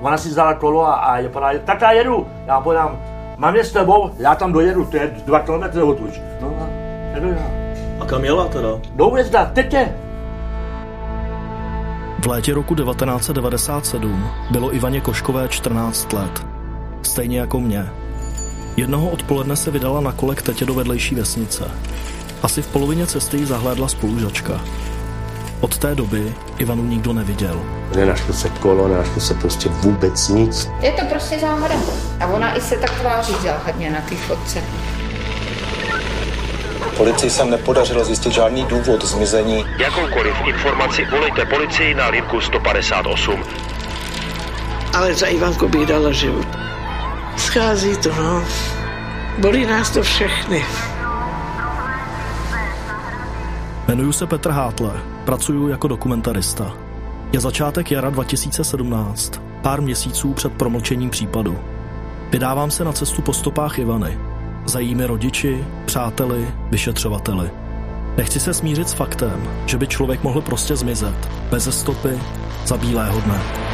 ona si vzala kolo a, a je podá, tak já jedu, já podám, mám je s tebou, já tam dojedu, to je dva kilometry odtuď. No a jedu já. A kam jela teda? Do Újezda, teď je. V létě roku 1997 bylo Ivaně Koškové 14 let. Stejně jako mě. Jednoho odpoledne se vydala na kole k tetě do vedlejší vesnice. Asi v polovině cesty ji zahlédla spolužačka. Od té doby Ivanu nikdo neviděl. Nenašlo se kolo, nenašlo se prostě vůbec nic. Je to prostě záhada. A ona i se tak tváří záhadně na té fotce. Policii se nepodařilo zjistit žádný důvod zmizení. Jakoukoliv informaci volejte policii na linku 158. Ale za Ivanku bych dala život. Schází to, no. Bolí nás to všechny. Jmenuji se Petr Hátle, pracuji jako dokumentarista. Je začátek jara 2017, pár měsíců před promlčením případu. Vydávám se na cestu po stopách Ivany. Za rodiči, přáteli, vyšetřovateli. Nechci se smířit s faktem, že by člověk mohl prostě zmizet, bez stopy, za bílého dne.